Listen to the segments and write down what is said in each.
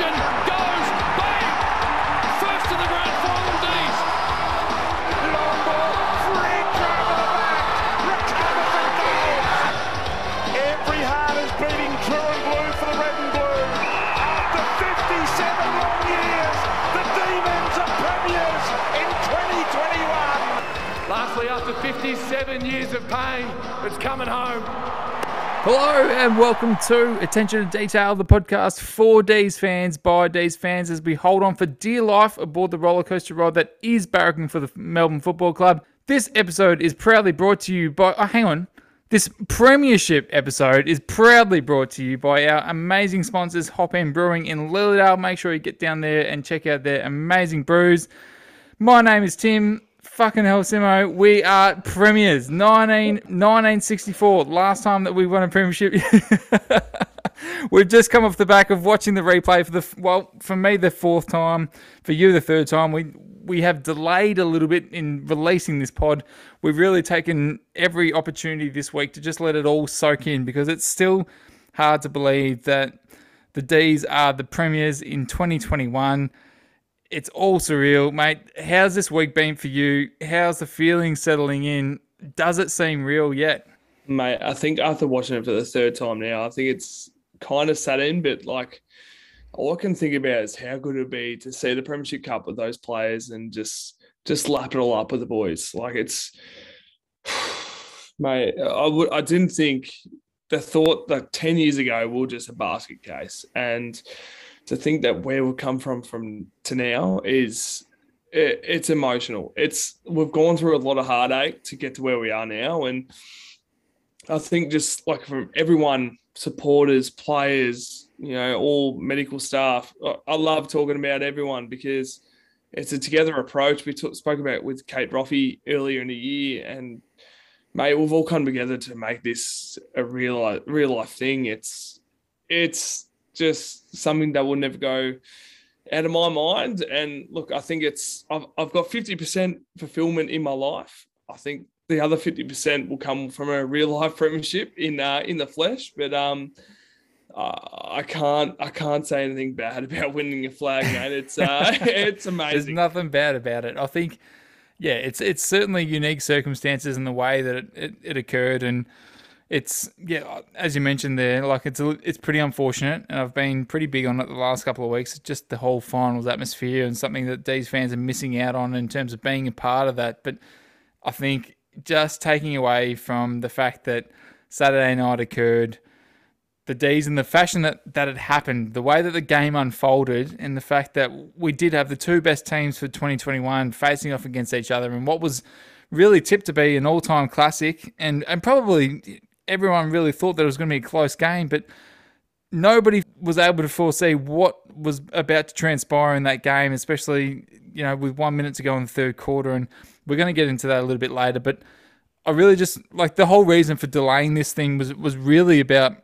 possession goes bang! First to the grand final, D's. Long ball, flick over the back, recovers and goes. Every heart is beating true and blue for the red and blue. After 57 long years, the Demons are premiers in 2021. Lastly, after 57 years of pain, it's coming home. Hello and welcome to Attention to Detail, the podcast for D's fans by D's fans as we hold on for dear life aboard the roller coaster ride that is barracking for the Melbourne Football Club. This episode is proudly brought to you by. Oh, hang on. This premiership episode is proudly brought to you by our amazing sponsors, Hop End Brewing in Lilydale. Make sure you get down there and check out their amazing brews. My name is Tim. Fucking hell, Simo. We are premiers. 19, 1964. Last time that we won a premiership. We've just come off the back of watching the replay for the well, for me the fourth time, for you the third time. We we have delayed a little bit in releasing this pod. We've really taken every opportunity this week to just let it all soak in because it's still hard to believe that the D's are the premiers in 2021 it's all surreal, mate. How's this week been for you? How's the feeling settling in? Does it seem real yet? Mate, I think after watching it for the third time now, I think it's kind of set in, but like all I can think about is how good it'd be to see the Premiership Cup with those players and just just lap it all up with the boys. Like it's mate, I would I didn't think the thought that 10 years ago we are just a basket case. And to think that where we've come from from to now is it, it's emotional. It's we've gone through a lot of heartache to get to where we are now, and I think just like from everyone, supporters, players, you know, all medical staff. I love talking about everyone because it's a together approach. We talk, spoke about with Kate Roffey earlier in the year, and mate, we've all come together to make this a real real life thing. It's it's just something that will never go out of my mind. And look, I think it's I've, I've got 50% fulfillment in my life. I think the other 50% will come from a real life premiership in uh, in the flesh. But um uh, I can't I can't say anything bad about winning a flag, man. It's uh it's amazing. There's nothing bad about it. I think yeah, it's it's certainly unique circumstances in the way that it, it, it occurred and it's yeah, as you mentioned there, like it's a, it's pretty unfortunate, and I've been pretty big on it the last couple of weeks. Just the whole finals atmosphere and something that these fans are missing out on in terms of being a part of that. But I think just taking away from the fact that Saturday night occurred, the D's and the fashion that that had happened, the way that the game unfolded, and the fact that we did have the two best teams for 2021 facing off against each other, and what was really tipped to be an all-time classic, and and probably everyone really thought that it was going to be a close game, but nobody was able to foresee what was about to transpire in that game, especially you know with one minute to go in the third quarter, and we're going to get into that a little bit later. But I really just like the whole reason for delaying this thing was was really about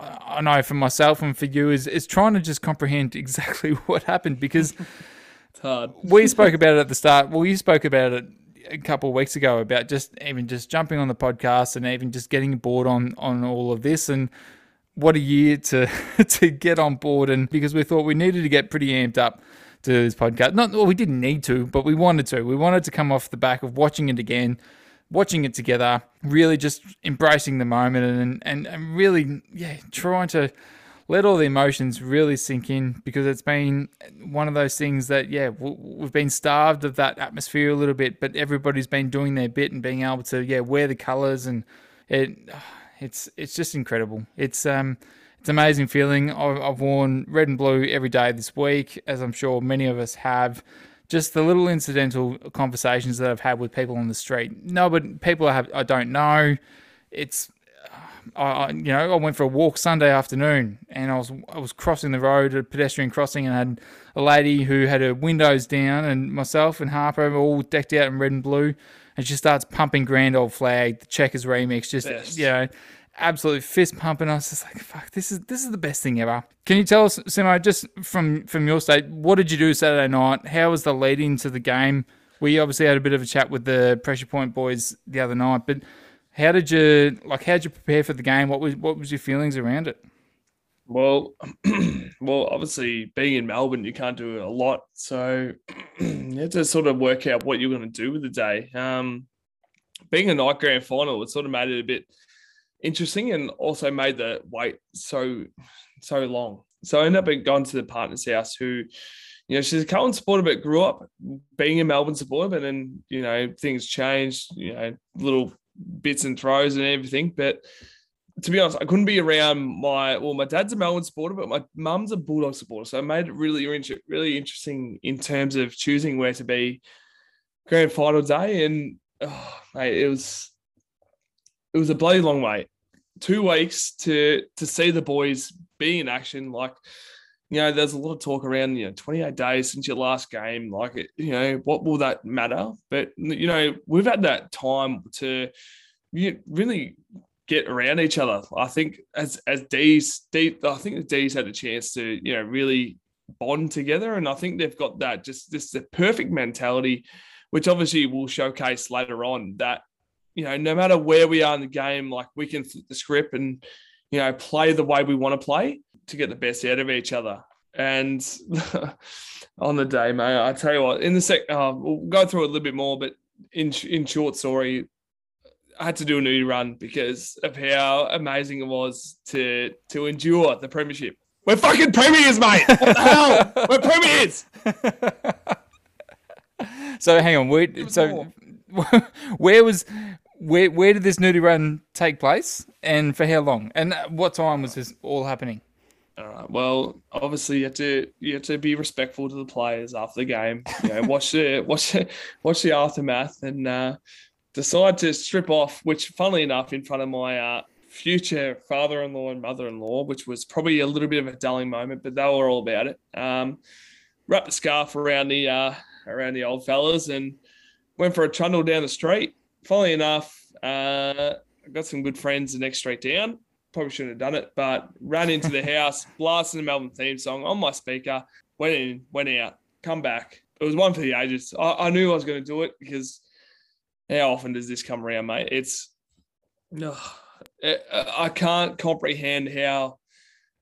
I know for myself and for you is is trying to just comprehend exactly what happened because it's hard. we spoke about it at the start. Well, you spoke about it a couple of weeks ago about just even just jumping on the podcast and even just getting bored on on all of this and what a year to to get on board and because we thought we needed to get pretty amped up to this podcast. Not well, we didn't need to, but we wanted to. We wanted to come off the back of watching it again, watching it together, really just embracing the moment and and, and really yeah, trying to let all the emotions really sink in because it's been one of those things that yeah we've been starved of that atmosphere a little bit but everybody's been doing their bit and being able to yeah wear the colors and it it's it's just incredible. It's um it's an amazing feeling. I've worn red and blue every day this week as I'm sure many of us have. Just the little incidental conversations that I've had with people on the street. No but people I have I don't know. It's I, you know, I went for a walk Sunday afternoon, and I was I was crossing the road, at a pedestrian crossing, and had a lady who had her windows down, and myself and Harper were all decked out in red and blue, and she starts pumping Grand Old Flag, the Checkers remix, just best. you know, absolutely fist pumping. I was just like, "Fuck, this is this is the best thing ever." Can you tell us, Simo, just from from your state, what did you do Saturday night? How was the lead into the game? We obviously had a bit of a chat with the Pressure Point boys the other night, but how did you like? How did you prepare for the game? What was what was your feelings around it? Well, well, obviously, being in Melbourne, you can't do a lot, so you have to sort of work out what you're going to do with the day. Um, being a night grand final, it sort of made it a bit interesting, and also made the wait so so long. So I ended up going to the partner's house, who, you know, she's a Carlton supporter, but grew up being a Melbourne supporter. and then, you know, things changed, you know, little bits and throws and everything, but to be honest, I couldn't be around my well, my dad's a Melbourne supporter, but my mum's a Bulldog supporter. So it made it really, really interesting in terms of choosing where to be grand final day. And oh, mate, it was it was a bloody long wait. Two weeks to to see the boys be in action. Like, you know, there's a lot of talk around, you know, 28 days since your last game. Like, you know, what will that matter? But you know, we've had that time to really get around each other. I think as as D's, D, I think the D's had a chance to you know really bond together, and I think they've got that just this the perfect mentality, which obviously will showcase later on that you know no matter where we are in the game, like we can flip the script and you know play the way we want to play to get the best out of each other. And on the day, mate, I tell you what, in the sec, uh, we'll go through a little bit more, but in in short story, I had to do a new run because of how amazing it was to to endure the premiership. We're fucking premiers, mate. What the hell? We're premiers. so hang on, where, so where was where where did this nudie run take place, and for how long, and what time was this all happening? All right. Well, obviously you have to you have to be respectful to the players after the game. You know, watch the watch the, watch the aftermath, and uh, decide to strip off, which, funnily enough, in front of my uh, future father-in-law and mother-in-law, which was probably a little bit of a dulling moment, but they were all about it. Um, wrapped the scarf around the uh, around the old fellas and went for a trundle down the street. Funnily enough, uh, I got some good friends the next street down. Probably shouldn't have done it, but ran into the house, blasting the Melbourne theme song on my speaker. Went in, went out, come back. It was one for the ages. I, I knew I was going to do it because how often does this come around, mate? It's no, I can't comprehend how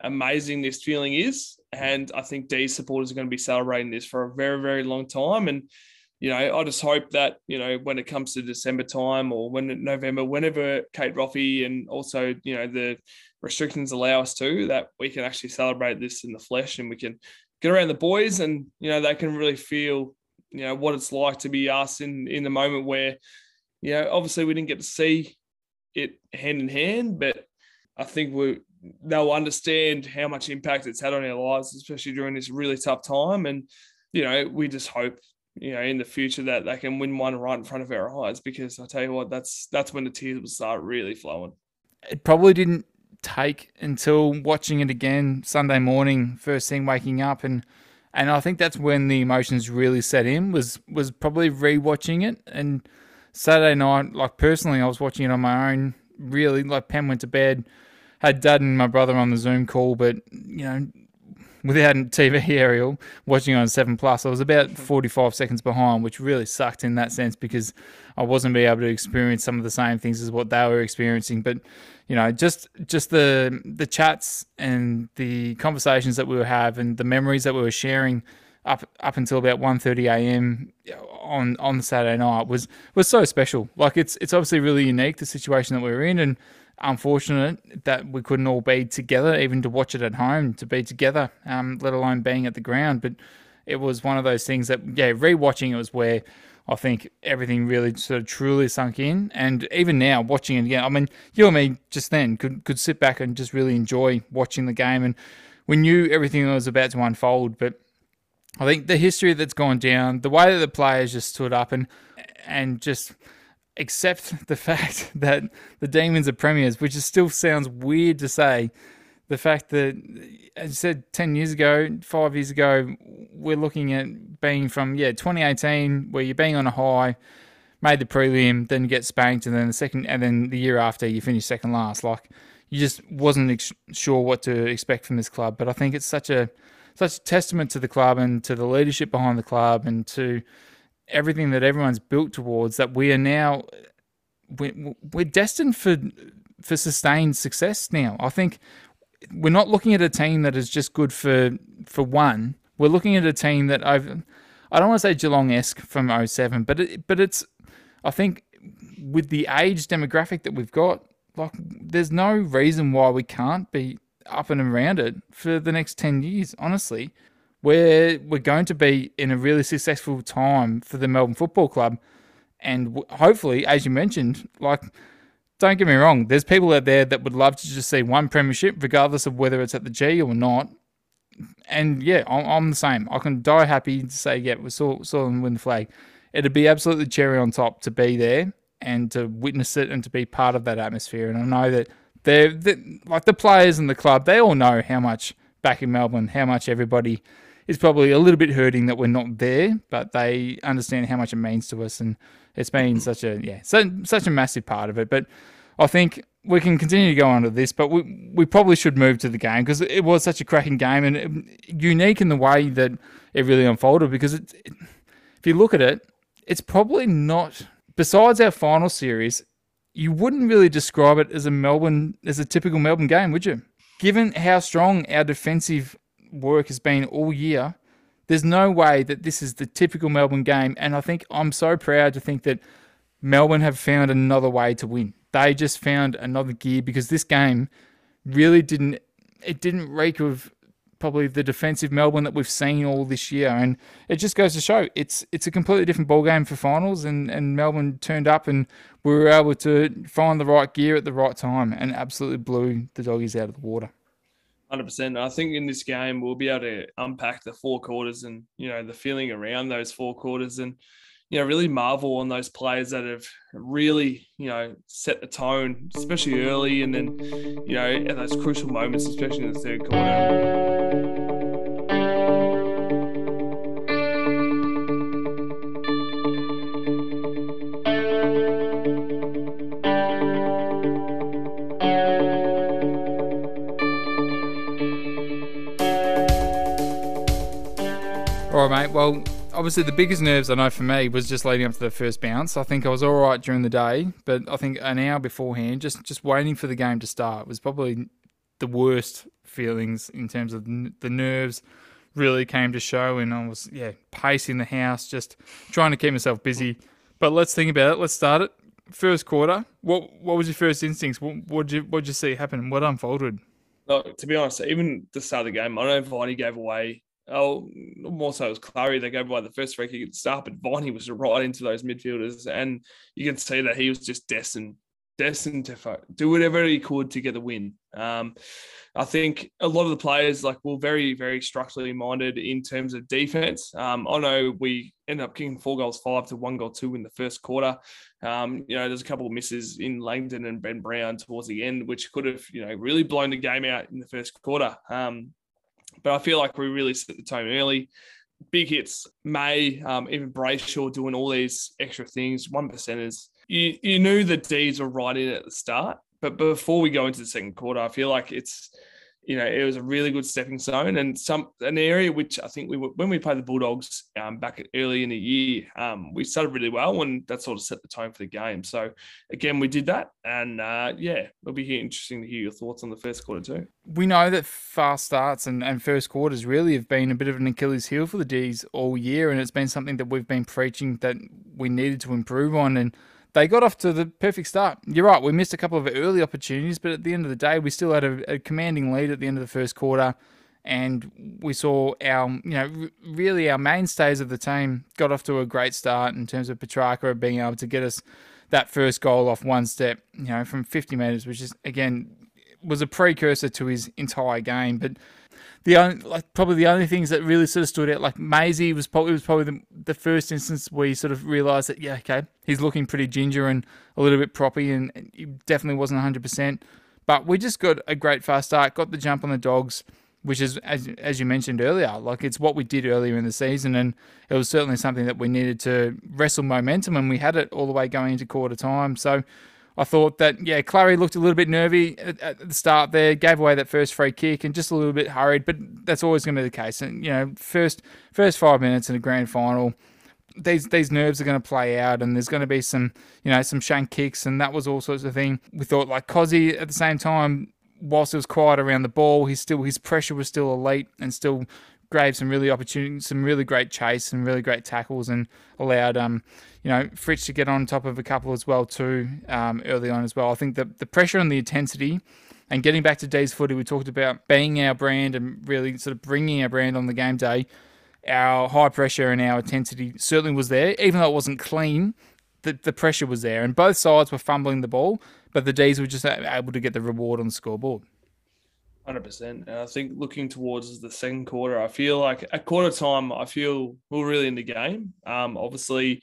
amazing this feeling is, and I think D supporters are going to be celebrating this for a very, very long time. And you know, I just hope that you know when it comes to December time or when November, whenever Kate Roffey and also you know the restrictions allow us to, that we can actually celebrate this in the flesh and we can get around the boys and you know they can really feel you know what it's like to be us in in the moment where you know obviously we didn't get to see it hand in hand but i think we they'll understand how much impact it's had on our lives especially during this really tough time. And you know we just hope you know in the future that they can win one right in front of our eyes because i tell you what that's that's when the tears will start really flowing it probably didn't take until watching it again sunday morning first thing waking up and and I think that's when the emotions really set in. Was was probably rewatching it and Saturday night. Like personally, I was watching it on my own. Really, like Pam went to bed, had Dad and my brother on the Zoom call, but you know, without a TV aerial, watching on Seven Plus, I was about mm-hmm. forty five seconds behind, which really sucked in that sense because I wasn't be able to experience some of the same things as what they were experiencing. But you know, just just the the chats and the conversations that we were having, and the memories that we were sharing up up until about 1.30 a.m. on on Saturday night was was so special. Like it's it's obviously really unique the situation that we are in and unfortunate that we couldn't all be together, even to watch it at home, to be together, um, let alone being at the ground. But it was one of those things that yeah, rewatching it was where I think everything really sort of truly sunk in. And even now, watching it again, I mean, you and me just then could, could sit back and just really enjoy watching the game. And we knew everything that was about to unfold. But I think the history that's gone down, the way that the players just stood up and and just accept the fact that the Demons are premiers, which still sounds weird to say, the fact that, as I said, 10 years ago, five years ago, we're looking at being from, yeah, 2018, where you're being on a high, made the prelim, then you get spanked, and then the second, and then the year after, you finish second last. Like, you just wasn't ex- sure what to expect from this club. But I think it's such a, such a testament to the club and to the leadership behind the club and to everything that everyone's built towards that we are now, we're, we're destined for, for sustained success now. I think we're not looking at a team that is just good for for one. We're looking at a team that I've I don't want to say Geelong esque from 07, but it, but it's I think with the age demographic that we've got, like there's no reason why we can't be up and around it for the next 10 years, honestly. We're, we're going to be in a really successful time for the Melbourne Football Club. And hopefully, as you mentioned, like, don't get me wrong, there's people out there that would love to just see one premiership, regardless of whether it's at the G or not. And yeah, I'm, I'm the same. I can die happy to say, yeah, we saw, saw them win the flag. It'd be absolutely cherry on top to be there and to witness it and to be part of that atmosphere. And I know that they're, they're like the players and the club, they all know how much back in Melbourne, how much everybody is probably a little bit hurting that we're not there, but they understand how much it means to us, and it's been mm-hmm. such a yeah, so, such a massive part of it. But I think we can continue to go on to this, but we we probably should move to the game because it was such a cracking game and it, unique in the way that it really unfolded. Because it, it, if you look at it, it's probably not besides our final series. You wouldn't really describe it as a Melbourne as a typical Melbourne game, would you? Given how strong our defensive work has been all year, there's no way that this is the typical Melbourne game. And I think I'm so proud to think that Melbourne have found another way to win. They just found another gear because this game really didn't it didn't reek of probably the defensive Melbourne that we've seen all this year, and it just goes to show it's it's a completely different ball game for finals. And and Melbourne turned up, and we were able to find the right gear at the right time, and absolutely blew the doggies out of the water. Hundred percent. I think in this game we'll be able to unpack the four quarters and you know the feeling around those four quarters and you know really marvel on those players that have really you know set the tone, especially early and then you know at those crucial moments, especially in the third quarter. All right, mate. Well, obviously the biggest nerves I know for me was just leading up to the first bounce. I think I was all right during the day, but I think an hour beforehand, just just waiting for the game to start was probably the worst feelings in terms of the nerves. Really came to show, and I was yeah pacing the house, just trying to keep myself busy. But let's think about it. Let's start it. First quarter. What what was your first instincts? What did you what did you see happen? What unfolded? Look, to be honest, even the start of the game, I know Viney gave away oh, more so it was Clary. They gave away the first free kick at start, but Viney was right into those midfielders, and you can see that he was just destined, destined to do whatever he could to get the win. Um, I think a lot of the players like were very, very structurally minded in terms of defense. Um, I know we ended up kicking four goals five to one goal two in the first quarter. Um, you know, there's a couple of misses in Langdon and Ben Brown towards the end, which could have, you know, really blown the game out in the first quarter. Um, but I feel like we really set the tone early. Big hits, May, um, even Brayshaw doing all these extra things, one percenters. You you knew the D's were right in at the start, but before we go into the second quarter, I feel like it's you know, it was a really good stepping stone and some an area which I think we were when we played the Bulldogs um, back early in the year, um, we started really well and that sort of set the tone for the game. So again, we did that, and uh, yeah, it'll be interesting to hear your thoughts on the first quarter too. We know that fast starts and, and first quarters really have been a bit of an Achilles heel for the D's all year, and it's been something that we've been preaching that we needed to improve on and they got off to the perfect start. You're right, we missed a couple of early opportunities, but at the end of the day, we still had a, a commanding lead at the end of the first quarter, and we saw our, you know, really our mainstays of the team got off to a great start in terms of Petrarca being able to get us that first goal off one step, you know, from 50 metres, which is again was a precursor to his entire game, but the only, like probably the only things that really sort of stood out, like Maisie was probably was probably the, the first instance where you sort of realised that yeah, okay, he's looking pretty ginger and a little bit proppy, and he definitely wasn't 100. percent But we just got a great fast start, got the jump on the dogs, which is as as you mentioned earlier, like it's what we did earlier in the season, and it was certainly something that we needed to wrestle momentum, and we had it all the way going into quarter time. So I thought that, yeah, Clary looked a little bit nervy at, at, the start there, gave away that first free kick and just a little bit hurried, but that's always going to be the case. And, you know, first first five minutes in a grand final, these these nerves are going to play out and there's going to be some, you know, some shank kicks and that was all sorts of thing. We thought like Cozzy at the same time whilst it was quiet around the ball, he still his pressure was still elite and still gave some really opportunity, some really great chase, some really great tackles, and allowed um, you know Fritsch to get on top of a couple as well too um, early on as well. I think the the pressure and the intensity. And getting back to D's footy, we talked about being our brand and really sort of bringing our brand on the game day. Our high pressure and our intensity certainly was there, even though it wasn't clean. The, the pressure was there, and both sides were fumbling the ball, but the D's were just able to get the reward on the scoreboard. Hundred percent. And I think looking towards the second quarter, I feel like at quarter time, I feel we're really in the game. Um, obviously,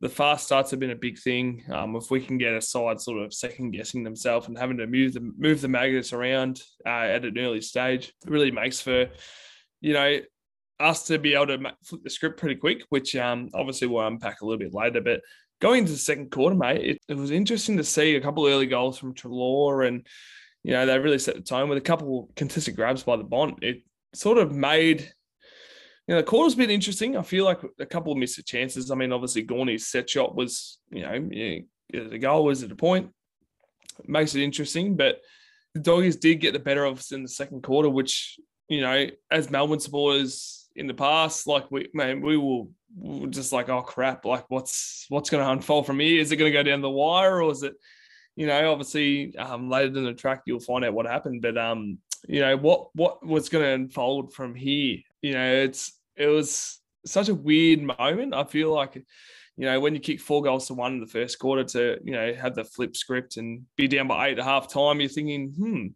the fast starts have been a big thing. Um, if we can get a side sort of second guessing themselves and having to move the move the magnets around uh, at an early stage, really makes for you know us to be able to flip the script pretty quick, which um, obviously we'll unpack a little bit later. But going into the second quarter, mate, it, it was interesting to see a couple early goals from Treloar and you know, they really set the tone with a couple contested grabs by the Bont. It sort of made, you know, the quarter's been interesting. I feel like a couple of missed chances. I mean, obviously, Gawney's set shot was, you know, the goal was at a point. It makes it interesting, but the Doggies did get the better of us in the second quarter, which, you know, as Melbourne supporters in the past, like we, man, we will we were just like, oh crap, like what's what's going to unfold from here? Is it going to go down the wire or is it you know, obviously um, later in the track you'll find out what happened. But um, you know, what what was going to unfold from here? You know, it's it was such a weird moment. I feel like, you know, when you kick four goals to one in the first quarter to you know have the flip script and be down by eight at half time, you're thinking, hmm.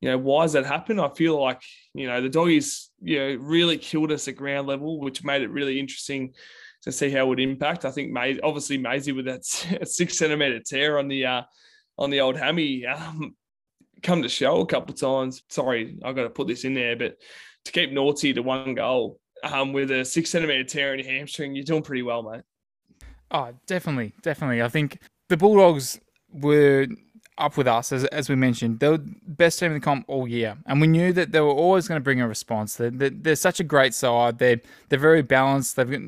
You know, why has that happened? I feel like, you know, the doggies, you know, really killed us at ground level, which made it really interesting to see how it would impact. I think May, obviously Maisie with that six centimeter tear on the uh, on the old hammy um, come to show a couple of times. Sorry, I've got to put this in there, but to keep Naughty to one goal um, with a six centimeter tear in your hamstring, you're doing pretty well, mate. Oh, definitely, definitely. I think the Bulldogs were up with us, as, as we mentioned. They were best team in the comp all year, and we knew that they were always going to bring a response. They're, they're, they're, such a great side. They're they're very balanced. They've got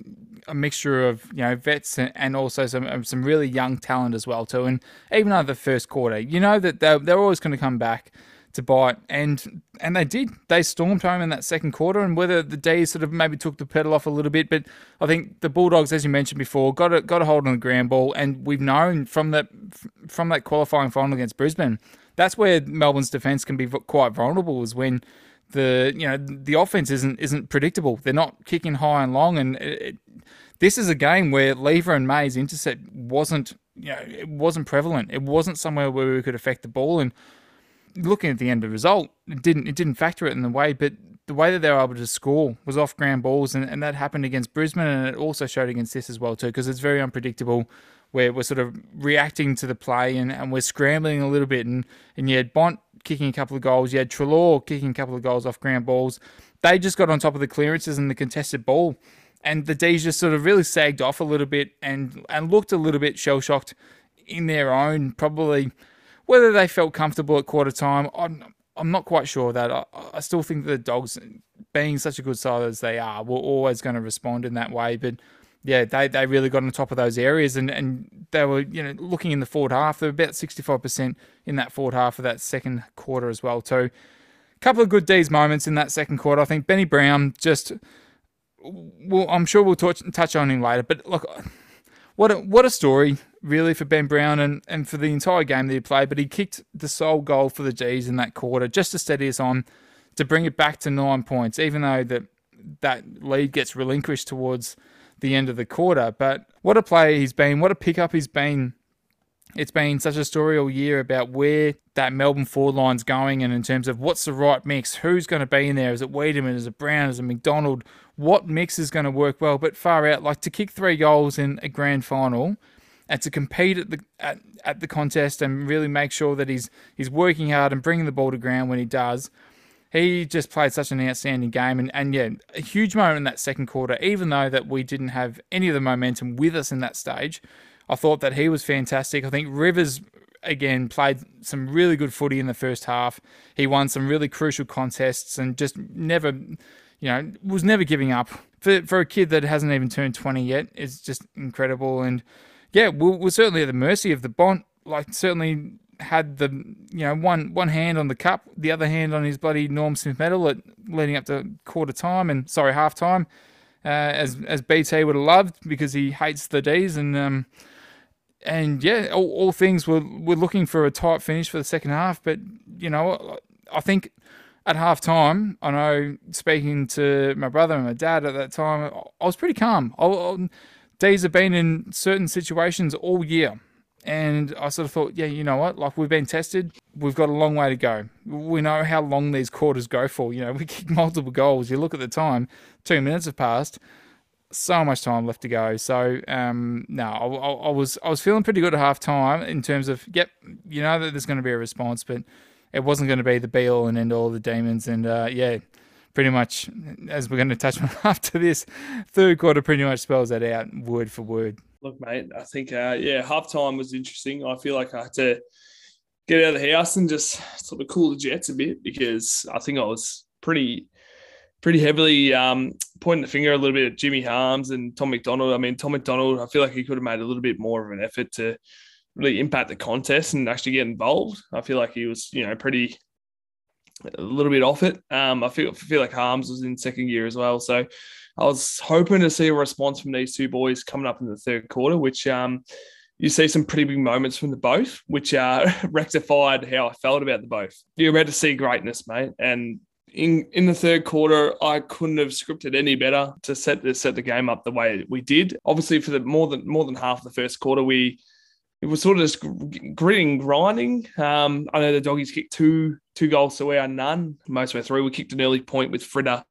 a mixture of you know vets and, and also some um, some really young talent as well too. And even over the first quarter, you know that they're, they're always going to come back to bite, and and they did. They stormed home in that second quarter, and whether the D's sort of maybe took the pedal off a little bit, but I think the Bulldogs, as you mentioned before, got a got a hold on the ground ball, and we've known from that from that qualifying final against Brisbane, that's where Melbourne's defence can be quite vulnerable, is when the you know the offense isn't isn't predictable. They're not kicking high and long, and it, it, this is a game where Lever and May's intercept wasn't you know it wasn't prevalent. It wasn't somewhere where we could affect the ball, and looking at the end of the result, it didn't it didn't factor it in the way, but the way that they were able to score was off ground balls, and, and that happened against Brisbane, and it also showed against this as well too, because it's very unpredictable. Where we're sort of reacting to the play and, and we're scrambling a little bit, and and you had Bont kicking a couple of goals, you had Treloar kicking a couple of goals off ground balls. They just got on top of the clearances and the contested ball, and the D's just sort of really sagged off a little bit and and looked a little bit shell shocked in their own probably whether they felt comfortable at quarter time, I'm, I'm not quite sure of that. I, I still think the Dogs, being such a good side as they are, were always going to respond in that way. But yeah, they, they really got on top of those areas and, and they were, you know, looking in the forward half, they were about 65% in that forward half of that second quarter as well. So a couple of good D's moments in that second quarter. I think Benny Brown just, well, I'm sure we'll touch, touch on him later, but look, what a, what a story really for Ben Brown and, and for the entire game that he played. But he kicked the sole goal for the G's in that quarter just to steady us on to bring it back to nine points, even though that that lead gets relinquished towards the end of the quarter. But what a player he's been, what a pickup he's been. It's been such a story all year about where that Melbourne forward line's going and in terms of what's the right mix, who's going to be in there. Is it Weideman? Is it Brown? Is it McDonald? What mix is going to work well? But far out, like to kick three goals in a grand final and to compete at the at, at the contest and really make sure that he's he's working hard and bringing the ball to ground when he does. He just played such an outstanding game and, and yeah, a huge moment in that second quarter, even though that we didn't have any of the momentum with us in that stage. I thought that he was fantastic. I think Rivers again played some really good footy in the first half. He won some really crucial contests and just never, you know, was never giving up. For for a kid that hasn't even turned 20 yet, it's just incredible. And yeah, we're, we're certainly at the mercy of the Bont. Like certainly had the you know one one hand on the cup, the other hand on his bloody Norm Smith medal at leading up to quarter time and sorry half time, uh, as as BT would have loved because he hates the D's and um, and yeah, all, all things were were looking for a tight finish for the second half, but you know I think at half time, I know speaking to my brother and my dad at that time, I was pretty calm. I, I, D's have been in certain situations all year. And I sort of thought, yeah, you know what? Like we've been tested, we've got a long way to go. We know how long these quarters go for. You know, we kick multiple goals. You look at the time, two minutes have passed. So much time left to go. So um, no, I, I, I was I was feeling pretty good at half time in terms of, yep, you know that there's going to be a response, but it wasn't going to be the be all and end all the demons. And uh, yeah, pretty much, as we're going to touch on after this, third quarter pretty much spells that out word for word. Look, mate, I think, uh, yeah, halftime was interesting. I feel like I had to get out of the house and just sort of cool the jets a bit because I think I was pretty pretty heavily um, pointing the finger a little bit at Jimmy Harmes and Tom McDonald. I mean, Tom McDonald, I feel like he could have made a little bit more of an effort to really impact the contest and actually get involved. I feel like he was, you know, pretty a little bit off it. Um, I feel feel like Harmes was in second gear as well, so I was hoping to see a response from these two boys coming up in the third quarter, which um, you see some pretty big moments from the both, which uh, rectified how I felt about the both. You're about to see greatness, mate, and. In, in the third quarter, I couldn't have scripted any better to set the set the game up the way we did. Obviously, for the more than more than half the first quarter, we it was sort of just gritting, grinding. Um, I know the doggies kicked two two goals to our none most way through. We kicked an early point with Frida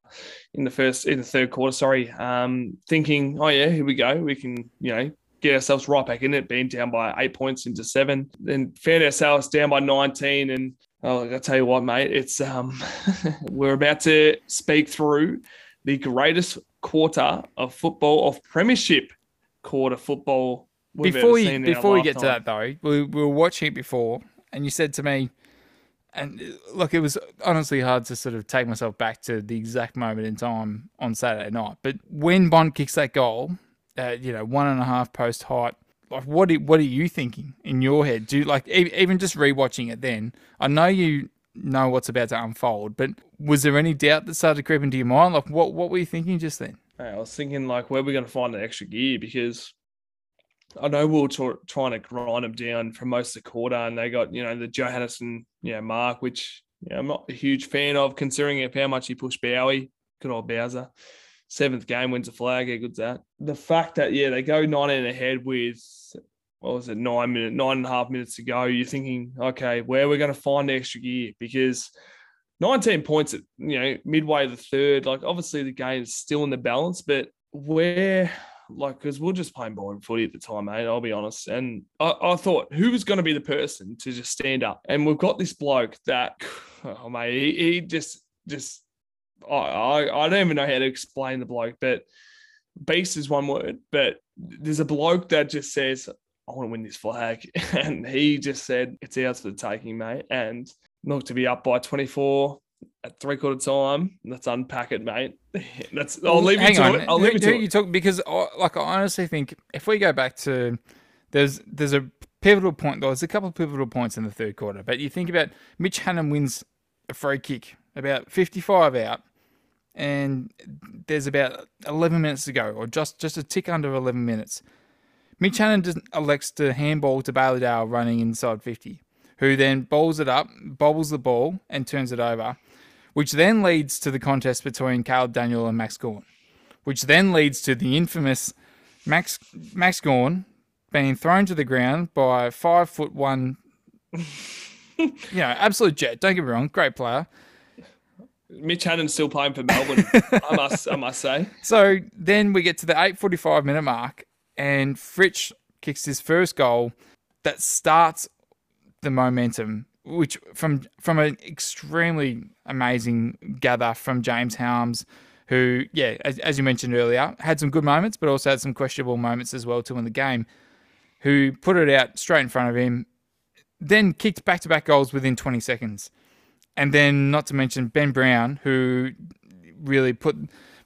in the first in the third quarter. Sorry, um, thinking, oh yeah, here we go. We can you know get ourselves right back in it, being down by eight points into seven. Then found ourselves down by nineteen, and oh, I tell you what, mate, it's um, we're about to speak through the greatest quarter of football of Premiership quarter football before you before you get to that though, we, we were watching it before, and you said to me, and look, it was honestly hard to sort of take myself back to the exact moment in time on Saturday night. But when Bont kicks that goal, uh, you know, one and a half post height, like what are, what are you thinking in your head? Do you, like even just rewatching it then? I know you know what's about to unfold, but was there any doubt that started to creep into your mind? Like what what were you thinking just then? I was thinking like where are we going to find an extra gear because I know we were t- trying to grind them down for most of the quarter, and they got you know the Johannisen you know, mark, which you know, I'm not a huge fan of, considering if how much he pushed Bowey. Good old Bowser. Seventh game wins a flag. How good's that? The fact that yeah they go nine 19 ahead with what was it nine minute nine and a half minutes to go. You're thinking, okay, where we're we going to find extra gear because 19 points at you know midway the third. Like obviously the game is still in the balance, but where like because we are just playing boring footy at the time, mate. I'll be honest. And I, I thought, who was going to be the person to just stand up? And we've got this bloke that, oh mate, he, he just just I, I I don't even know how to explain the bloke, but beast is one word. But there's a bloke that just says, I want to win this flag. And he just said, it's ours for the taking, mate. And look, to be up by 24, at three quarter time. Let's unpack it, mate. That's I'll leave Hang you to on. it. I'll leave you to it. You talk because, like, I honestly think if we go back to there's there's a pivotal point. Though there's a couple of pivotal points in the third quarter, but you think about Mitch Hannan wins a free kick about 55 out, and there's about 11 minutes to go, or just just a tick under 11 minutes. Mitch Hannan elects to handball to Bailey Dale running inside 50, who then bowls it up, bobbles the ball, and turns it over which then leads to the contest between Caleb Daniel and Max Gawn, which then leads to the infamous Max Max Gawn being thrown to the ground by five foot one, you know, absolute jet. Don't get me wrong, great player. Mitch Hannan's still playing for Melbourne, I must I must say. So then we get to the eight forty five minute mark, and Fritsch kicks his first goal that starts the momentum which from from an extremely amazing gather from James Harmes, who yeah, as, as, you mentioned earlier, had some good moments, but also had some questionable moments as well too in the game. Who put it out straight in front of him, then kicked back to back goals within 20 seconds, and then not to mention Ben Brown, who really put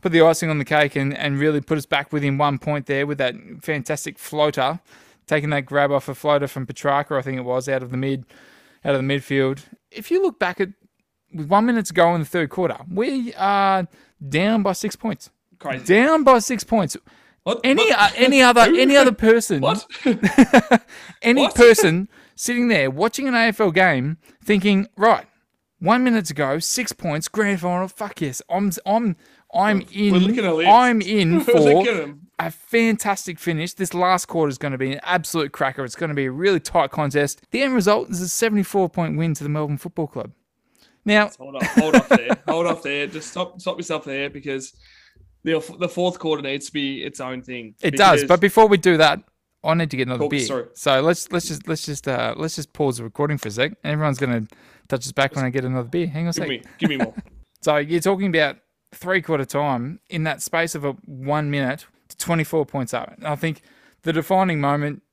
put the icing on the cake and, and really put us back within one point there with that fantastic floater, taking that grab off a floater from Petrarca, I think it was, out of the mid out of the midfield. If you look back at with one minute to go in the third quarter, we are down by six points. Crazy. Down by six points. What? Any What? uh, any other any other person, What? any What? person sitting there watching an AFL game, thinking, right, one minute to go, six points, grand final. Fuck yes, I'm I'm I'm in. We're looking at lists. I'm in for looking at 'em. A fantastic finish. This last quarter is going to be an absolute cracker. It's going to be a really tight contest. The end result is a 74 point win to the Melbourne Football Club. Now, Hold off, hold off there, hold off there. Just stop, stop yourself there because the the fourth quarter needs to be its own thing. It does, but before we do that, I need to get another Oh, beer. sorry. So let's let's just let's just uh let's just pause the recording for a sec. Everyone's gonna touch us back when I get another beer. Hang on a give sec. me, give me more. So you're talking about three quarter time in that space of a one minute 24 points up. And I think the defining moment,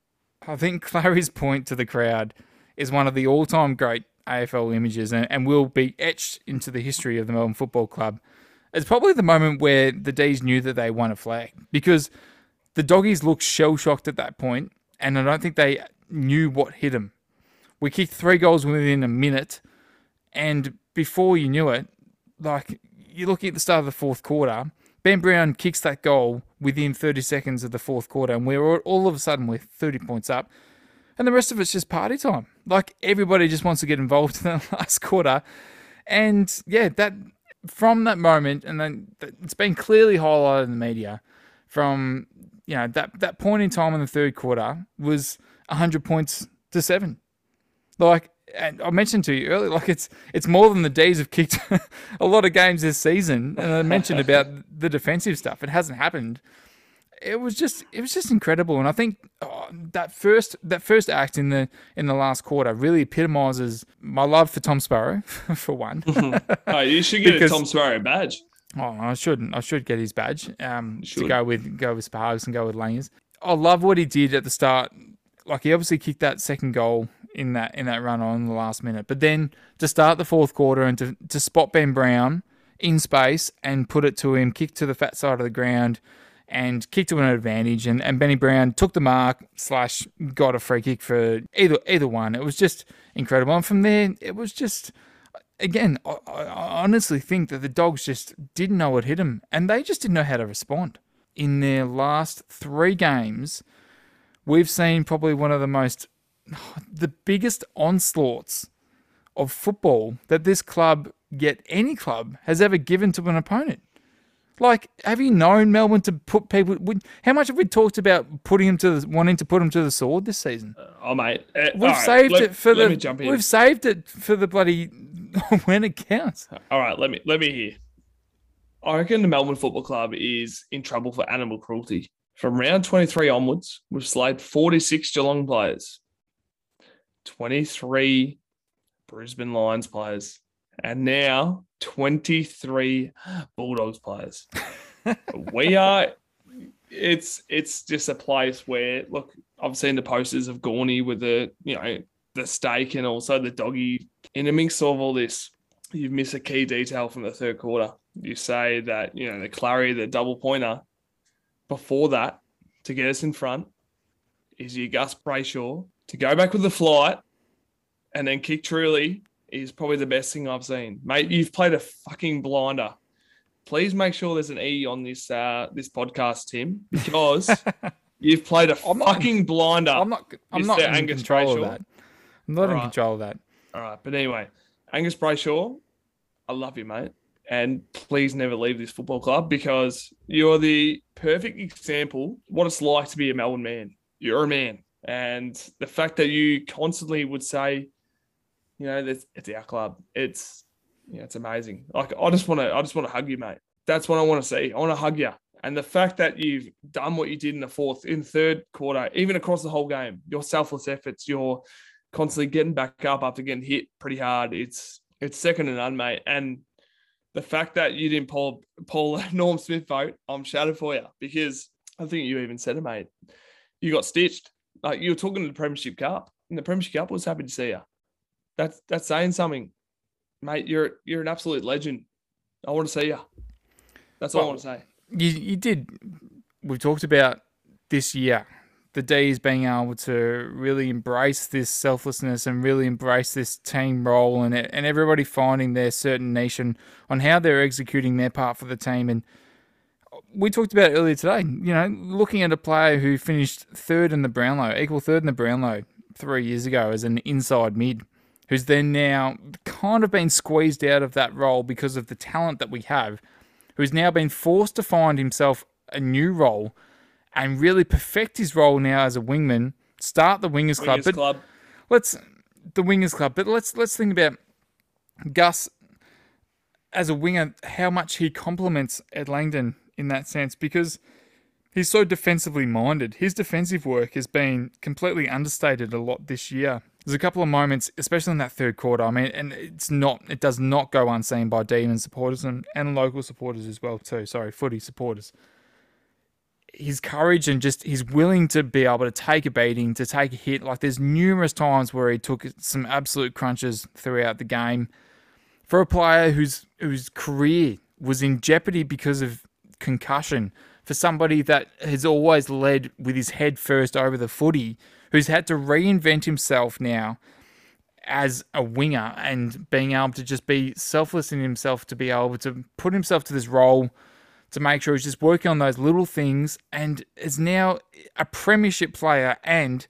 I think Clary's point to the crowd is one of the all time great AFL images and, and will be etched into the history of the Melbourne Football Club. It's probably the moment where the D's knew that they won a flag because the doggies looked shell shocked at that point, and I don't think they knew what hit them. We kicked three goals within a minute, and before you knew it, like you're looking at the start of the fourth quarter, Ben Brown kicks that goal within 30 seconds of the fourth quarter, and we're all, of a sudden we're 30 points up, and the rest of it's just party time. Like everybody just wants to get involved in the last quarter, and yeah, that from that moment, and then it's been clearly highlighted in the media from you know that that point in time in the third quarter was 100 points to seven. Like, and I mentioned to you earlier, like it's it's more than the D's have kicked a lot of games this season. And I mentioned about the defensive stuff; it hasn't happened. It was just it was just incredible, and I think oh, that first that first act in the in the last quarter really epitomises my love for Tom Sparrow, for one. Oh, you should get Because- a Tom Sparrow badge. Oh, I shouldn't. I should get his badge. Um, to go with go with Sparks and go with Langers. I love what he did at the start. Like he obviously kicked that second goal in that in that run on the last minute, but then to start the fourth quarter and to to spot Ben Brown in space and put it to him, kick to the fat side of the ground, and kick to an advantage. And, and Benny Brown took the mark slash got a free kick for either either one. It was just incredible. And from there, it was just again, I, I honestly think that the dogs just didn't know what hit them, and they just didn't know how to respond. In their last three games, we've seen probably one of the most, the biggest onslaughts of football that this club, yet any club, has ever given to an opponent. Like, have you known Melbourne to put people? How much have we talked about putting him to the, wanting to put him to the sword this season? Oh, mate. Uh, We've all right, saved let- it for let the. me jump in. We've saved it for the bloody when it counts. All right, let me let me hear. I reckon the Melbourne Football Club is in trouble for animal cruelty. From round 23 onwards, we've slayed 46 Geelong players, 23 Brisbane Lions players, and now 23 Bulldogs players. we are it's it's just a place where look, I've seen the posters of Gawney with the you know the steak and also the doggy in a mix of all this you've missed a key detail from the third quarter. You say that, you know, the Clary, the double pointer before that to get us in front is your Gus Brayshaw to go back with the flight and then kick truly is probably the best thing I've seen. Mate, you've played a fucking blinder. Please make sure there's an E on this uh this podcast, Tim, because you've played a I'm not- fucking blinder. I'm not. I'm not in Angus control Brayshaw. of that. I'm not in Alright. control of that. All right, but anyway, Angus Brayshaw, I love you, mate, and please never leave this football club because you're the perfect example what it's like to be a Melbourne man. You're a man, and the fact that you constantly would say, you know, that it's our club. It's yeah, it's amazing. Like I just want to, I just want to hug you, mate. That's what I want to see. I want to hug you. And the fact that you've done what you did in the fourth, in third quarter, even across the whole game, your selfless efforts, your constantly getting back up after getting hit pretty hard. It's it's second to none, mate. And the fact that you didn't pull pull Norm Smith vote, I'm shattered for you because I think you even said it, mate. You got stitched. Like you were talking to the Premiership Cup, and the Premiership Cup was happy to see you. That's that's saying something, mate. You're you're an absolute legend. I want to see you. That's all I want to say. You you did. We've talked about this year the D's being able to really embrace this selflessness and really embrace this team role and and everybody finding their certain niche and on how they're executing their part for the team. And we talked about earlier today, you know, looking at a player who finished third in the Brownlow, equal third in the Brownlow three years ago as an inside mid, who's then now kind of been squeezed out of that role because of the talent that we have, who's now been forced to find himself a new role and really perfect his role now as a wingman. Start the Wingers, Club, but Club. let's the Wingers Club. But let's let's think about Gus as a winger, how much he complements Ed Langdon in that sense because he's so defensively minded. His defensive work has been completely understated a lot this year. There's a couple of moments, especially in that third quarter. I mean, and it's not, it does not go unseen by Demon supporters and, and local supporters as well too. Sorry, footy supporters. His courage and just he's willing to be able to take a beating, to take a hit. Like there's numerous times where he took some absolute crunches throughout the game. For a player whose whose career was in jeopardy because of concussion, for somebody that has always led with his head first over the footy, who's had to reinvent himself now as a winger and being able to just be selfless in himself to be able to put himself to this role to make sure he's just working on those little things and is now a premiership player. And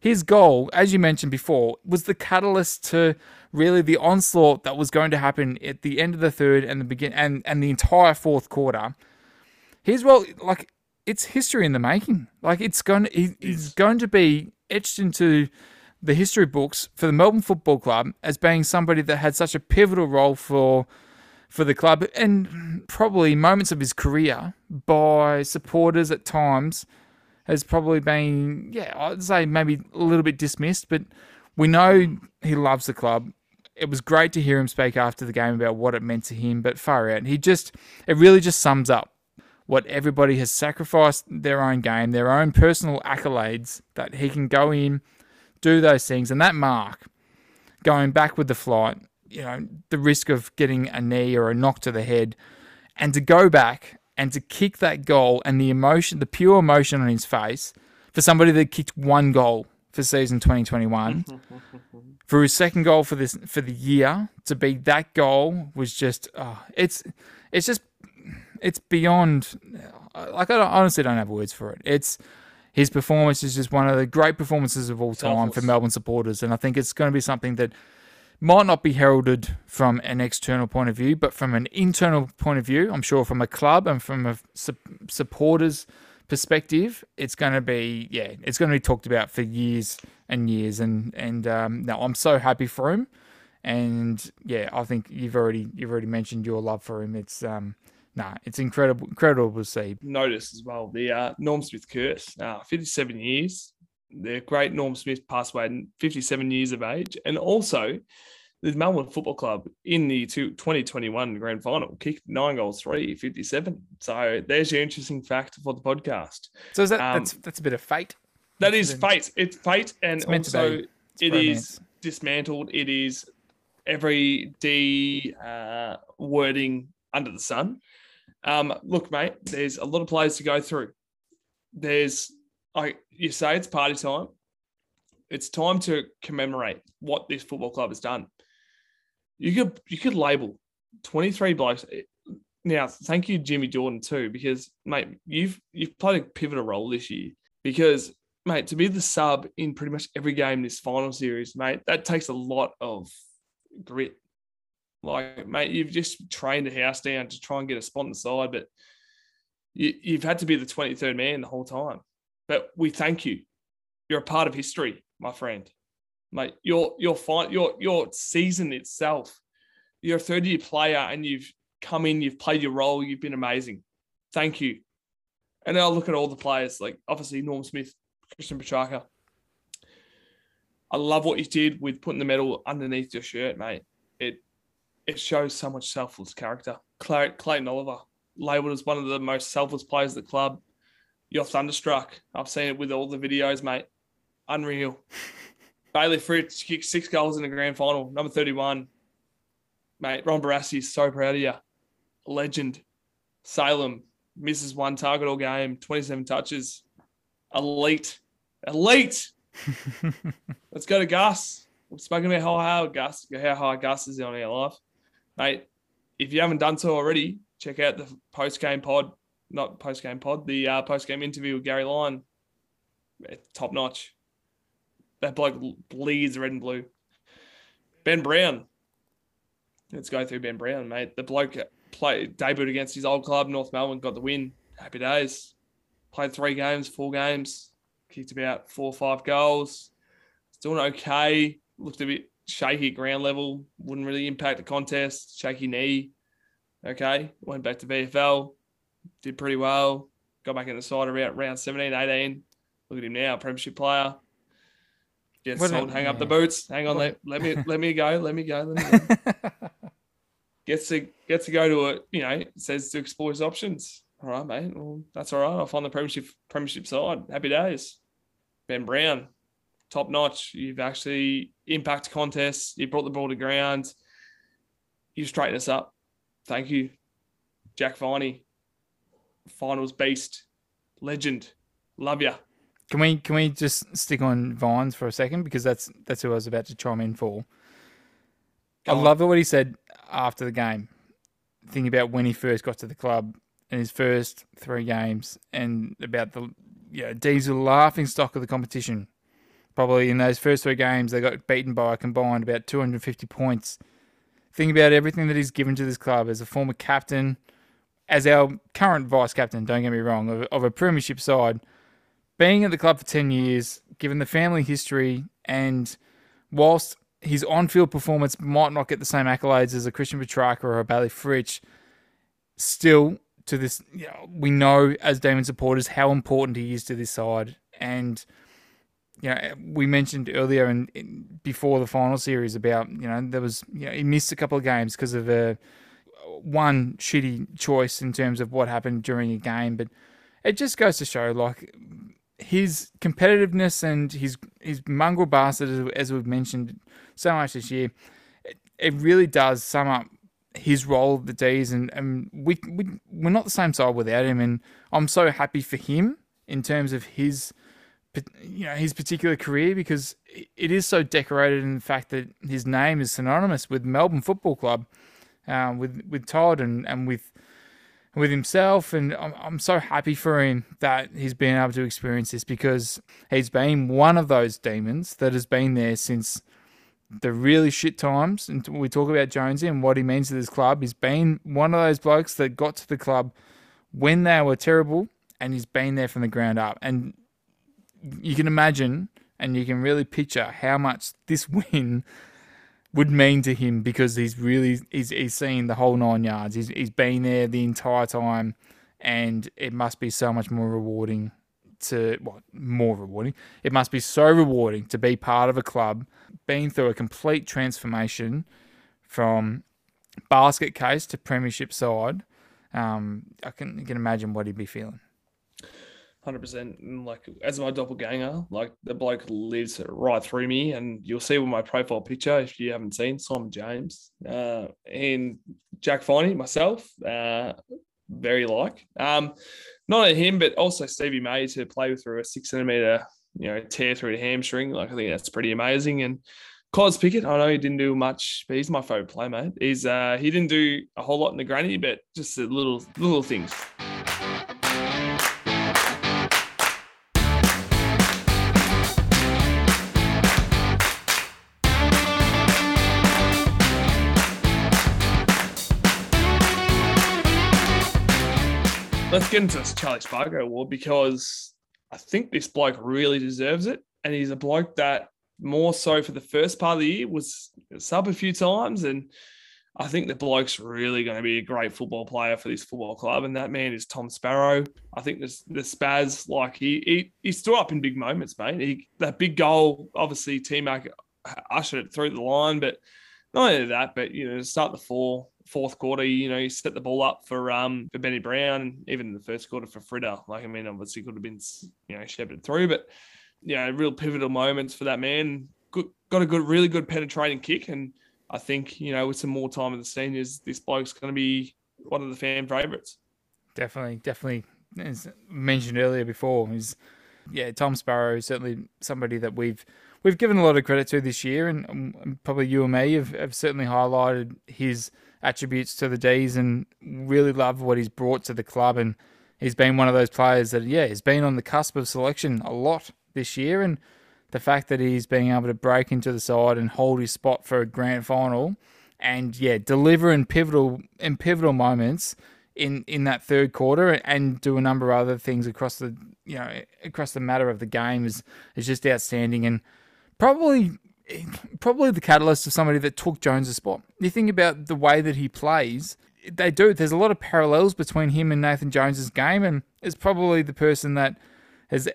his goal as you mentioned before was the catalyst to really the onslaught that was going to happen at the end of the third and the begin and, and the entire fourth quarter. His role like it's history in the making. Like it's going to, he's going to be etched into the history books for the Melbourne Football Club as being somebody that had such a pivotal role for for the club and probably moments of his career by supporters at times has probably been yeah I'd say maybe a little bit dismissed but we know he loves the club. It was great to hear him speak after the game about what it meant to him but far out. He just it really just sums up what everybody has sacrificed their own game their own personal accolades that he can go in do those things. And that mark going back with the flight you know, the risk of getting a knee or a knock to the head, and to go back and to kick that goal and the emotion, the pure emotion on his face for somebody that kicked one goal for season 2021, for his second goal for this for the year to be that goal was just, oh, it's it's just it's beyond. Uh, like I don't, honestly don't have words for it. It's his performance is just one of the great performances of all time for Melbourne supporters, and I think it's going to be something that might not be heralded from an external point of view, but from an internal point of view, I'm sure from a club and from a su- supporters perspective, it's going to be yeah, it's going to be talked about for years and years. And and um, I'm so happy for him. And yeah, I think you've already you've already mentioned your love for him. It's um, nah, it's incredible, incredible to see. notice as well the uh, Norm Smith curse. Uh, 57 years. The great Norm Smith passed away at 57 years of age. And also, the Melbourne Football Club in the two, 2021 grand final kicked nine goals, three, 57. So there's your interesting fact for the podcast. So is that Um, that's that's a bit of fate. That is fate. It's fate. And It's also. It's it romance. is dismantled. It is every D uh, wording under the sun. Um, look, mate, there's a lot of players to go through. There's, I you say it's party time. It's time to commemorate what this football club has done. You could you could label 23 blokes. Now, thank you, Jimmy Jordan, too, because mate, you've you've played a pivotal role this year. Because mate, to be the sub in pretty much every game this final series, mate, that takes a lot of grit. Like, mate, you've just trained the house down to try and get a spot on the side, but you, you've had to be the 23rd man the whole time. But we thank you. You're a part of history, my friend. Mate, your your fight, your your season itself. You're a third year player and you've come in, you've played your role, you've been amazing. Thank you. And I'll look at all the players, like obviously Norm Smith, Christian Petracca. I love what you did with putting the medal underneath your shirt, mate. It it shows so much selfless character. Clay, Clayton Oliver, labelled as one of the most selfless players at the club. You're thunderstruck. I've seen it with all the videos, mate. Unreal. Bailey Fritsch kicked six goals in the grand final, number 31. Mate, Ron Barassi is so proud of you. Legend. Salem misses one target all game, 27 touches. Elite. elite. Let's go to Gus. We've spoken about how high Gus, how high Gus is on our life, mate. If you haven't done so already, check out the post game pod, not post game pod, the uh, post game interview with Gary Lyon. Top notch. That bloke bleeds red and blue. Ben Brown. Let's go through Ben Brown, mate. The bloke played debuted against his old club, North Melbourne, got the win. Happy days. Played three games, four games, kicked about four or five goals. Doing okay. Looked a bit shaky at ground level. Wouldn't really impact the contest. Shaky knee. Okay. Went back to VFL. Did pretty well. Got back in the side around round 17, 18. Look at him now, premiership player. A- told, hang up the boots. Hang on, let, let me let me go. Let me go. Let me go gets to gets to go to a you know says to explore his options. All right, mate. Well, that's all right. I'll find the premiership premiership side. Happy days. Ben Brown, top notch. You've actually impact contests. You brought the ball to ground. You straighten us up. Thank you, Jack Viney. Finals beast, legend. Love ya. Can we can we just stick on Vines for a second because that's that's who I was about to chime in for. Go I on. love what he said after the game, thinking about when he first got to the club and his first three games, and about the you know D's laughing stock of the competition. Probably in those first three games, they got beaten by a combined about 250 points. Think about everything that he's given to this club as a former captain, as our current vice captain. Don't get me wrong, of, of a premiership side being at the club for 10 years, given the family history, and whilst his on field performance might not get the same accolades as a Christian Petracca or a Bailey Fritsch, still to this, you know, we know as Demon supporters how important he is to this side. And, you know, we mentioned earlier and before the final series about, you know, there was, you know, he missed a couple of games because of a one shitty choice in terms of what happened during a game, but it just goes to show like his competitiveness and his his mongrel bastard, as, we've mentioned so much this year, it, it really does sum up his role at the D's, and, and we, we we're not the same side without him, and I'm so happy for him in terms of his you know his particular career because it is so decorated in the fact that his name is synonymous with Melbourne Football Club, um, with with Todd and and with with himself, and I'm, I'm so happy for him that he's been able to experience this because he's been one of those demons that has been there since the really shit times. And we talk about Jonesy and what he means to this club. He's been one of those blokes that got to the club when they were terrible, and he's been there from the ground up. And you can imagine and you can really picture how much this win would mean to him because he's really he's, he's seen the whole nine yards. He's he's been there the entire time, and it must be so much more rewarding to what more rewarding. It must be so rewarding to be part of a club, being through a complete transformation from basket case to premiership side. Um, I can can imagine what he'd be feeling. Hundred percent. Like as my doppelganger, like the bloke lives right through me, and you'll see with my profile picture if you haven't seen Simon James uh, and Jack Viney, myself, uh, very like. Um, not only him, but also Stevie May to play through a six centimeter, you know, tear through the hamstring. Like I think that's pretty amazing. And Cos Pickett, I know he didn't do much, but he's my favourite playmate. He's uh, he didn't do a whole lot in the granny, but just the little little things. Let's get into this Charlie Spargo award because I think this bloke really deserves it. And he's a bloke that more so for the first part of the year was sub a few times. And I think the bloke's really going to be a great football player for this football club. And that man is Tom Sparrow. I think this the Spaz, like he he, he stood up in big moments, mate. He, that big goal, obviously, T Mac ushered it through the line, but not only that, but you know, to start the four, fourth quarter, you know, you set the ball up for um for Benny Brown, even in the first quarter for Fritter. Like I mean, obviously could have been you know shepherded through, but you know, real pivotal moments for that man. Good, got a good, really good penetrating kick, and I think you know with some more time in the seniors, this bloke's going to be one of the fan favourites. Definitely, definitely. As mentioned earlier before, he's yeah, Tom Sparrow is certainly somebody that we've we've given a lot of credit to this year, and, and probably you and me have, have certainly highlighted his attributes to the D's and really love what he's brought to the club. And he's been one of those players that, yeah, he's been on the cusp of selection a lot this year. And the fact that he's being able to break into the side and hold his spot for a grand final and, yeah, deliver in pivotal in pivotal moments in, in that third quarter and do a number of other things across the you know across the matter of the game is is just outstanding and probably probably the catalyst of somebody that took Jones's spot. You think about the way that he plays, they do. There's a lot of parallels between him and Nathan Jones's game, and is probably the person that has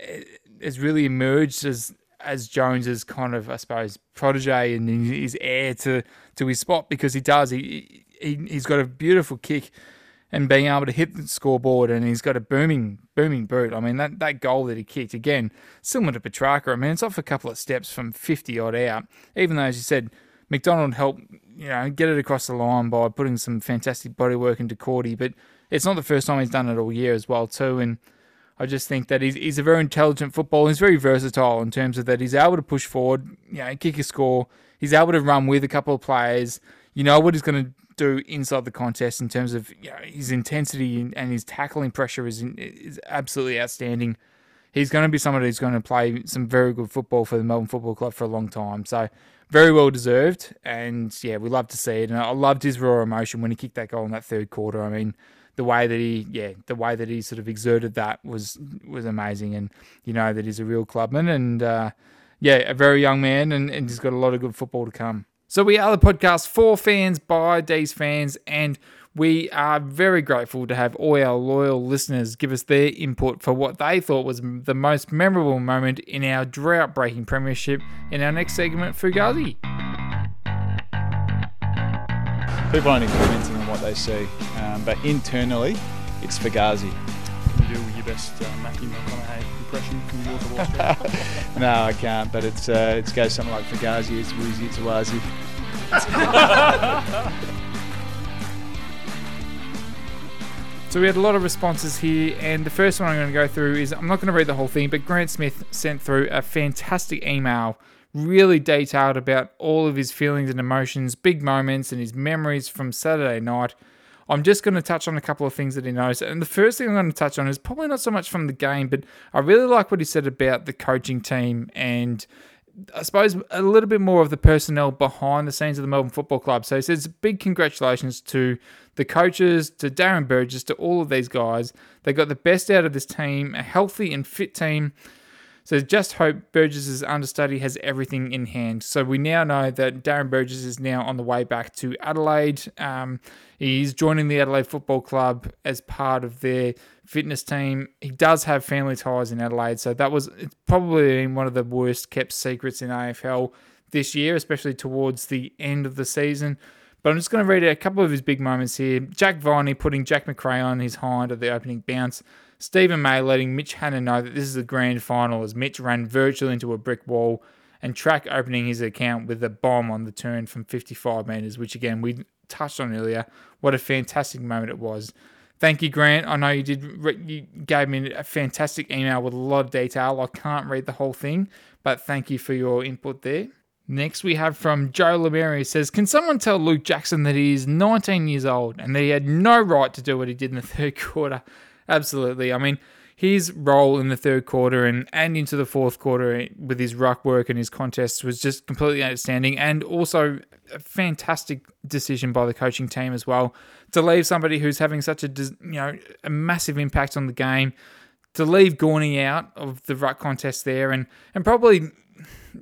has really emerged as as Jones's kind of, I suppose, protege and his heir to to his spot because he does. He, he he's got a beautiful kick and being able to hit the scoreboard and he's got a booming booming boot. I mean that, that goal that he kicked again, similar to Petracca. I mean it's off a couple of steps from fifty odd out. Even though as you said, McDonald helped you know get it across the line by putting some fantastic bodywork into Cordy, but it's not the first time he's done it all year as well too. And I just think that he's, he's a very intelligent footballer. He's very versatile in terms of that he's able to push forward, you know, kick a score. He's able to run with a couple of players. You know what he's going to do inside the contest in terms of you know, his intensity and his tackling pressure is is absolutely outstanding. He's going to be somebody who's going to play some very good football for the Melbourne Football Club for a long time. So very well deserved, and yeah, we love to see it. And I loved his raw emotion when he kicked that goal in that third quarter. I mean, the way that he, yeah, the way that he sort of exerted that was was amazing. And you know that he's a real clubman, and uh, yeah, a very young man, and, and he's got a lot of good football to come. So we are the podcast for fans by these fans, and we are very grateful to have all our loyal listeners give us their input for what they thought was the most memorable moment in our drought-breaking premiership in our next segment, Fugazi. People only commenting on what they see, um, but internally, it's Fugazi. Can you do your best uh, Matthew McConaughey impression from Wolf of Wall Street? no, I can't, but it's uh, it's goes something like Fugazi, it's Woozy, it's Wazi. So we had a lot of responses here, and the first one I'm going to go through is I'm not going to read the whole thing, but Grant Smith sent through a fantastic email, really detailed about all of his feelings and emotions, big moments, and his memories from Saturday night. I'm just going to touch on a couple of things that he knows. And the first thing I'm going to touch on is probably not so much from the game, but I really like what he said about the coaching team and I suppose a little bit more of the personnel behind the scenes of the Melbourne Football Club. So he says big congratulations to the coaches, to Darren Burgess, to all of these guys. They got the best out of this team, a healthy and fit team. So just hope Burgess's understudy has everything in hand. So we now know that Darren Burgess is now on the way back to Adelaide. Um, he's joining the Adelaide Football Club as part of their fitness team. He does have family ties in Adelaide, so that was it's probably one of the worst kept secrets in AFL this year, especially towards the end of the season. But I'm just going to read a couple of his big moments here. Jack Viney putting Jack Macrae on his hind at the opening bounce. Stephen May letting Mitch Hannan know that this is the grand final as Mitch ran virtually into a brick wall and Track opening his account with a bomb on the turn from 55 metres, which again we touched on earlier. What a fantastic moment it was. Thank you, Grant. I know you did. You gave me a fantastic email with a lot of detail. I can't read the whole thing, but thank you for your input there. Next, we have from Joe Lemary says, Can someone tell Luke Jackson that he is 19 years old and that he had no right to do what he did in the third quarter? Absolutely. I mean, his role in the third quarter and, and into the fourth quarter with his ruck work and his contests was just completely outstanding and also a fantastic decision by the coaching team as well to leave somebody who's having such a you know a massive impact on the game to leave Gawney out of the ruck contest there and and probably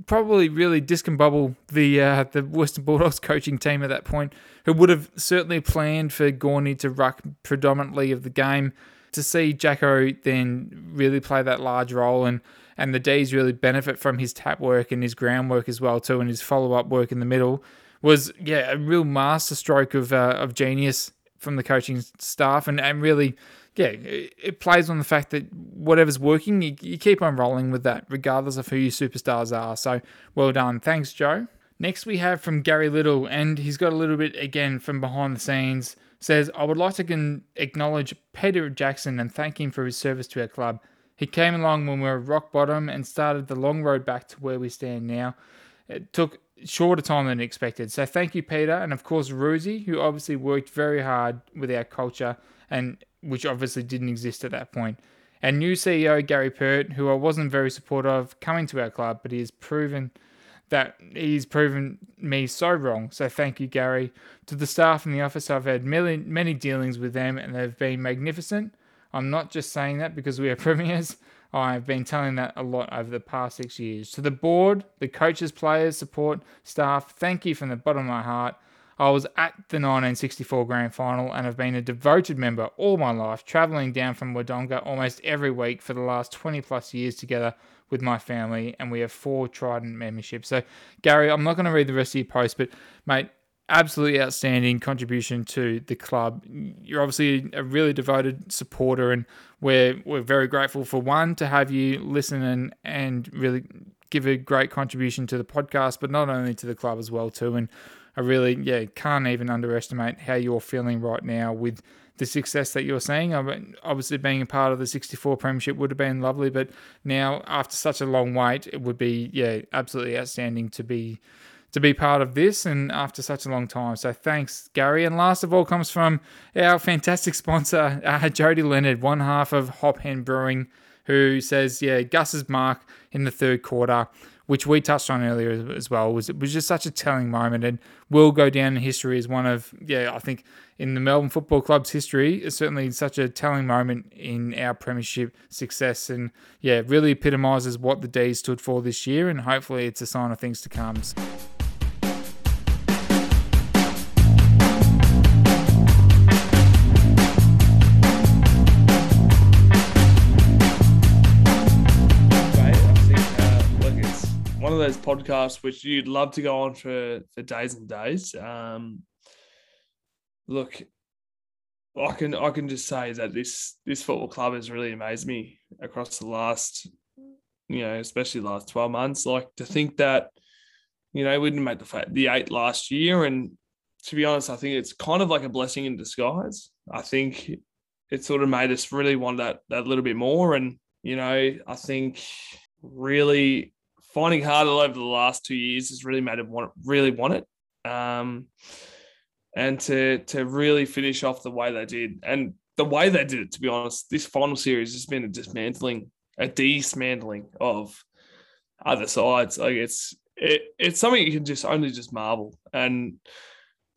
probably really discombobble the uh, the Western Bulldogs coaching team at that point, who would have certainly planned for Gawney to ruck predominantly of the game. To see Jacko then really play that large role and and the D's really benefit from his tap work and his groundwork as well too, and his follow up work in the middle was yeah a real masterstroke of uh, of genius from the coaching staff and and really yeah, it plays on the fact that whatever's working, you, you keep on rolling with that, regardless of who your superstars are. So well done. Thanks, Joe. Next, we have from Gary Little, and he's got a little bit again from behind the scenes. Says, I would like to acknowledge Peter Jackson and thank him for his service to our club. He came along when we were rock bottom and started the long road back to where we stand now. It took shorter time than expected. So thank you, Peter, and of course Roosy, who obviously worked very hard with our culture and which obviously didn't exist at that point. And new CEO Gary Pert, who I wasn't very supportive of coming to our club, but he has proven that he's proven me so wrong. So thank you, Gary. To the staff in the office, I've had many, many dealings with them and they've been magnificent. I'm not just saying that because we are premiers. I've been telling that a lot over the past six years. To the board, the coaches, players, support, staff, thank you from the bottom of my heart. I was at the 1964 grand final and have been a devoted member all my life, travelling down from Wodonga almost every week for the last 20 plus years together with my family, and we have four Trident memberships. So, Gary, I'm not going to read the rest of your post, but mate, absolutely outstanding contribution to the club. You're obviously a really devoted supporter, and we're we're very grateful for one to have you listen and and really give a great contribution to the podcast, but not only to the club as well too. And I really yeah can't even underestimate how you're feeling right now with the success that you're seeing. Obviously, being a part of the 64 Premiership would have been lovely, but now after such a long wait, it would be yeah absolutely outstanding to be to be part of this and after such a long time. So thanks, Gary. And last of all comes from our fantastic sponsor, uh, Jody Leonard, one half of Hop Hen Brewing, who says, yeah, Gus's mark in the third quarter which we touched on earlier as well, was it was just such a telling moment. And will go down in history as one of yeah I think in the Melbourne Football Club's history is certainly such a telling moment in our premiership success. And yeah really epitomises what the D stood for this year. And hopefully it's a sign of things to come. Those podcasts which you'd love to go on for for days and days. Um, look, I can I can just say that this this football club has really amazed me across the last, you know, especially the last twelve months. Like to think that, you know, we didn't make the the eight last year, and to be honest, I think it's kind of like a blessing in disguise. I think it sort of made us really want that that little bit more, and you know, I think really finding hard over the last two years has really made him want really want it. Um, and to to really finish off the way they did, and the way they did it, to be honest, this final series has been a dismantling, a dismantling of other sides. Like it's it, it's something you can just only just marvel, and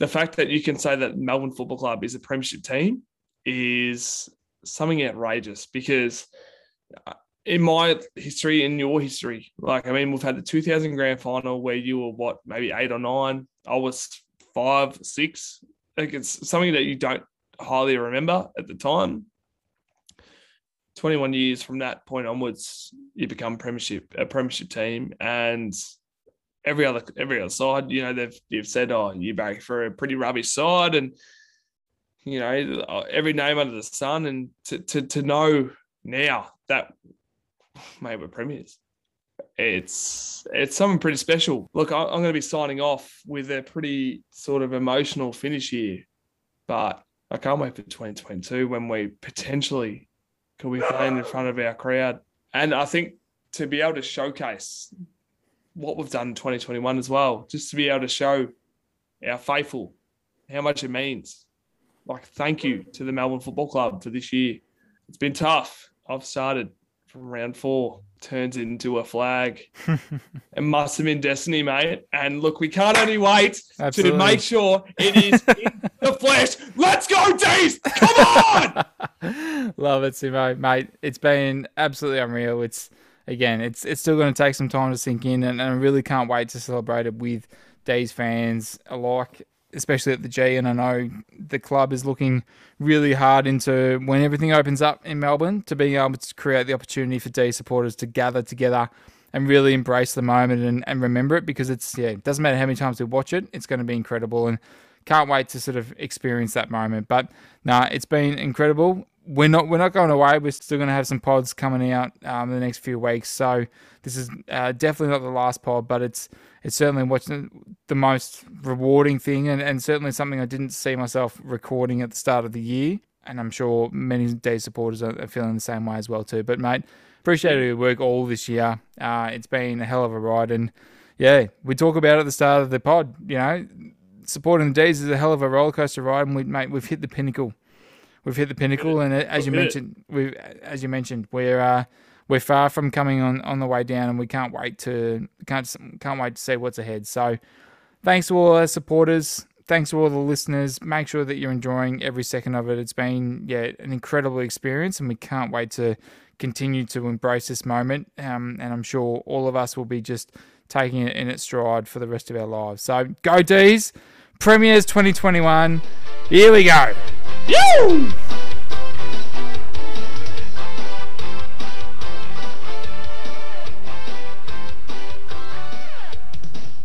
the fact that you can say that Melbourne Football Club is a premiership team is something outrageous because in my history, in your history, like I mean, we've had the 2000 grand final where you were what, maybe eight or nine. I was five, six. Like it's something that you don't highly remember at the time. 21 years from that point onwards, you become premiership, a premiership team, and every other every other side, you know, they've you've said, oh, you're back for a pretty rubbish side, and you know, every name under the sun, and to to to know now that mate, we're premiers. It's it's something pretty special. Look, I'm going to be signing off with a pretty sort of emotional finish here, but I can't wait for 2022 when we potentially could be playing in front of our crowd. And I think to be able to showcase what we've done in 2021 as well, just to be able to show our faithful how much it means. Like, thank you to the Melbourne Football Club for this year. It's been tough. I've started from round four turns into a flag. it must have been destiny, mate. And look, we can't only wait Absolutely. to make sure it is in the flesh. Let's go, D's! Come on! Love it, Simo, mate. It's been absolutely unreal. It's again, it's it's still going to take some time to sink in, and, and I really can't wait to celebrate it with D's fans alike especially at the G. And I know the club is looking really hard into when everything opens up in Melbourne to being able to create the opportunity for D supporters to gather together and really embrace the moment and, and remember it because it's, yeah, it doesn't matter how many times we watch it, it's going to be incredible. And can't wait to sort of experience that moment. But nah, it's been incredible. We're not we're not going away. We're still going to have some pods coming out um, in the next few weeks. So this is uh, definitely not the last pod, but it's it's certainly watching the most rewarding thing, and, and certainly something I didn't see myself recording at the start of the year. And I'm sure many day supporters are feeling the same way as well too. But mate, appreciate your work all this year. Uh, it's been a hell of a ride, and yeah, we talk about it at the start of the pod. You know, supporting the D's is a hell of a roller coaster ride, and we mate, we've hit the pinnacle. We've hit the pinnacle, and as you We've hit it. mentioned, we as you mentioned, we're uh, we're far from coming on, on the way down, and we can't wait to can't can't wait to see what's ahead. So, thanks to all our supporters. Thanks to all the listeners. Make sure that you're enjoying every second of it. It's been yeah an incredible experience, and we can't wait to continue to embrace this moment. Um, and I'm sure all of us will be just taking it in its stride for the rest of our lives. So go D's, Premiers 2021. Here we go. Woo!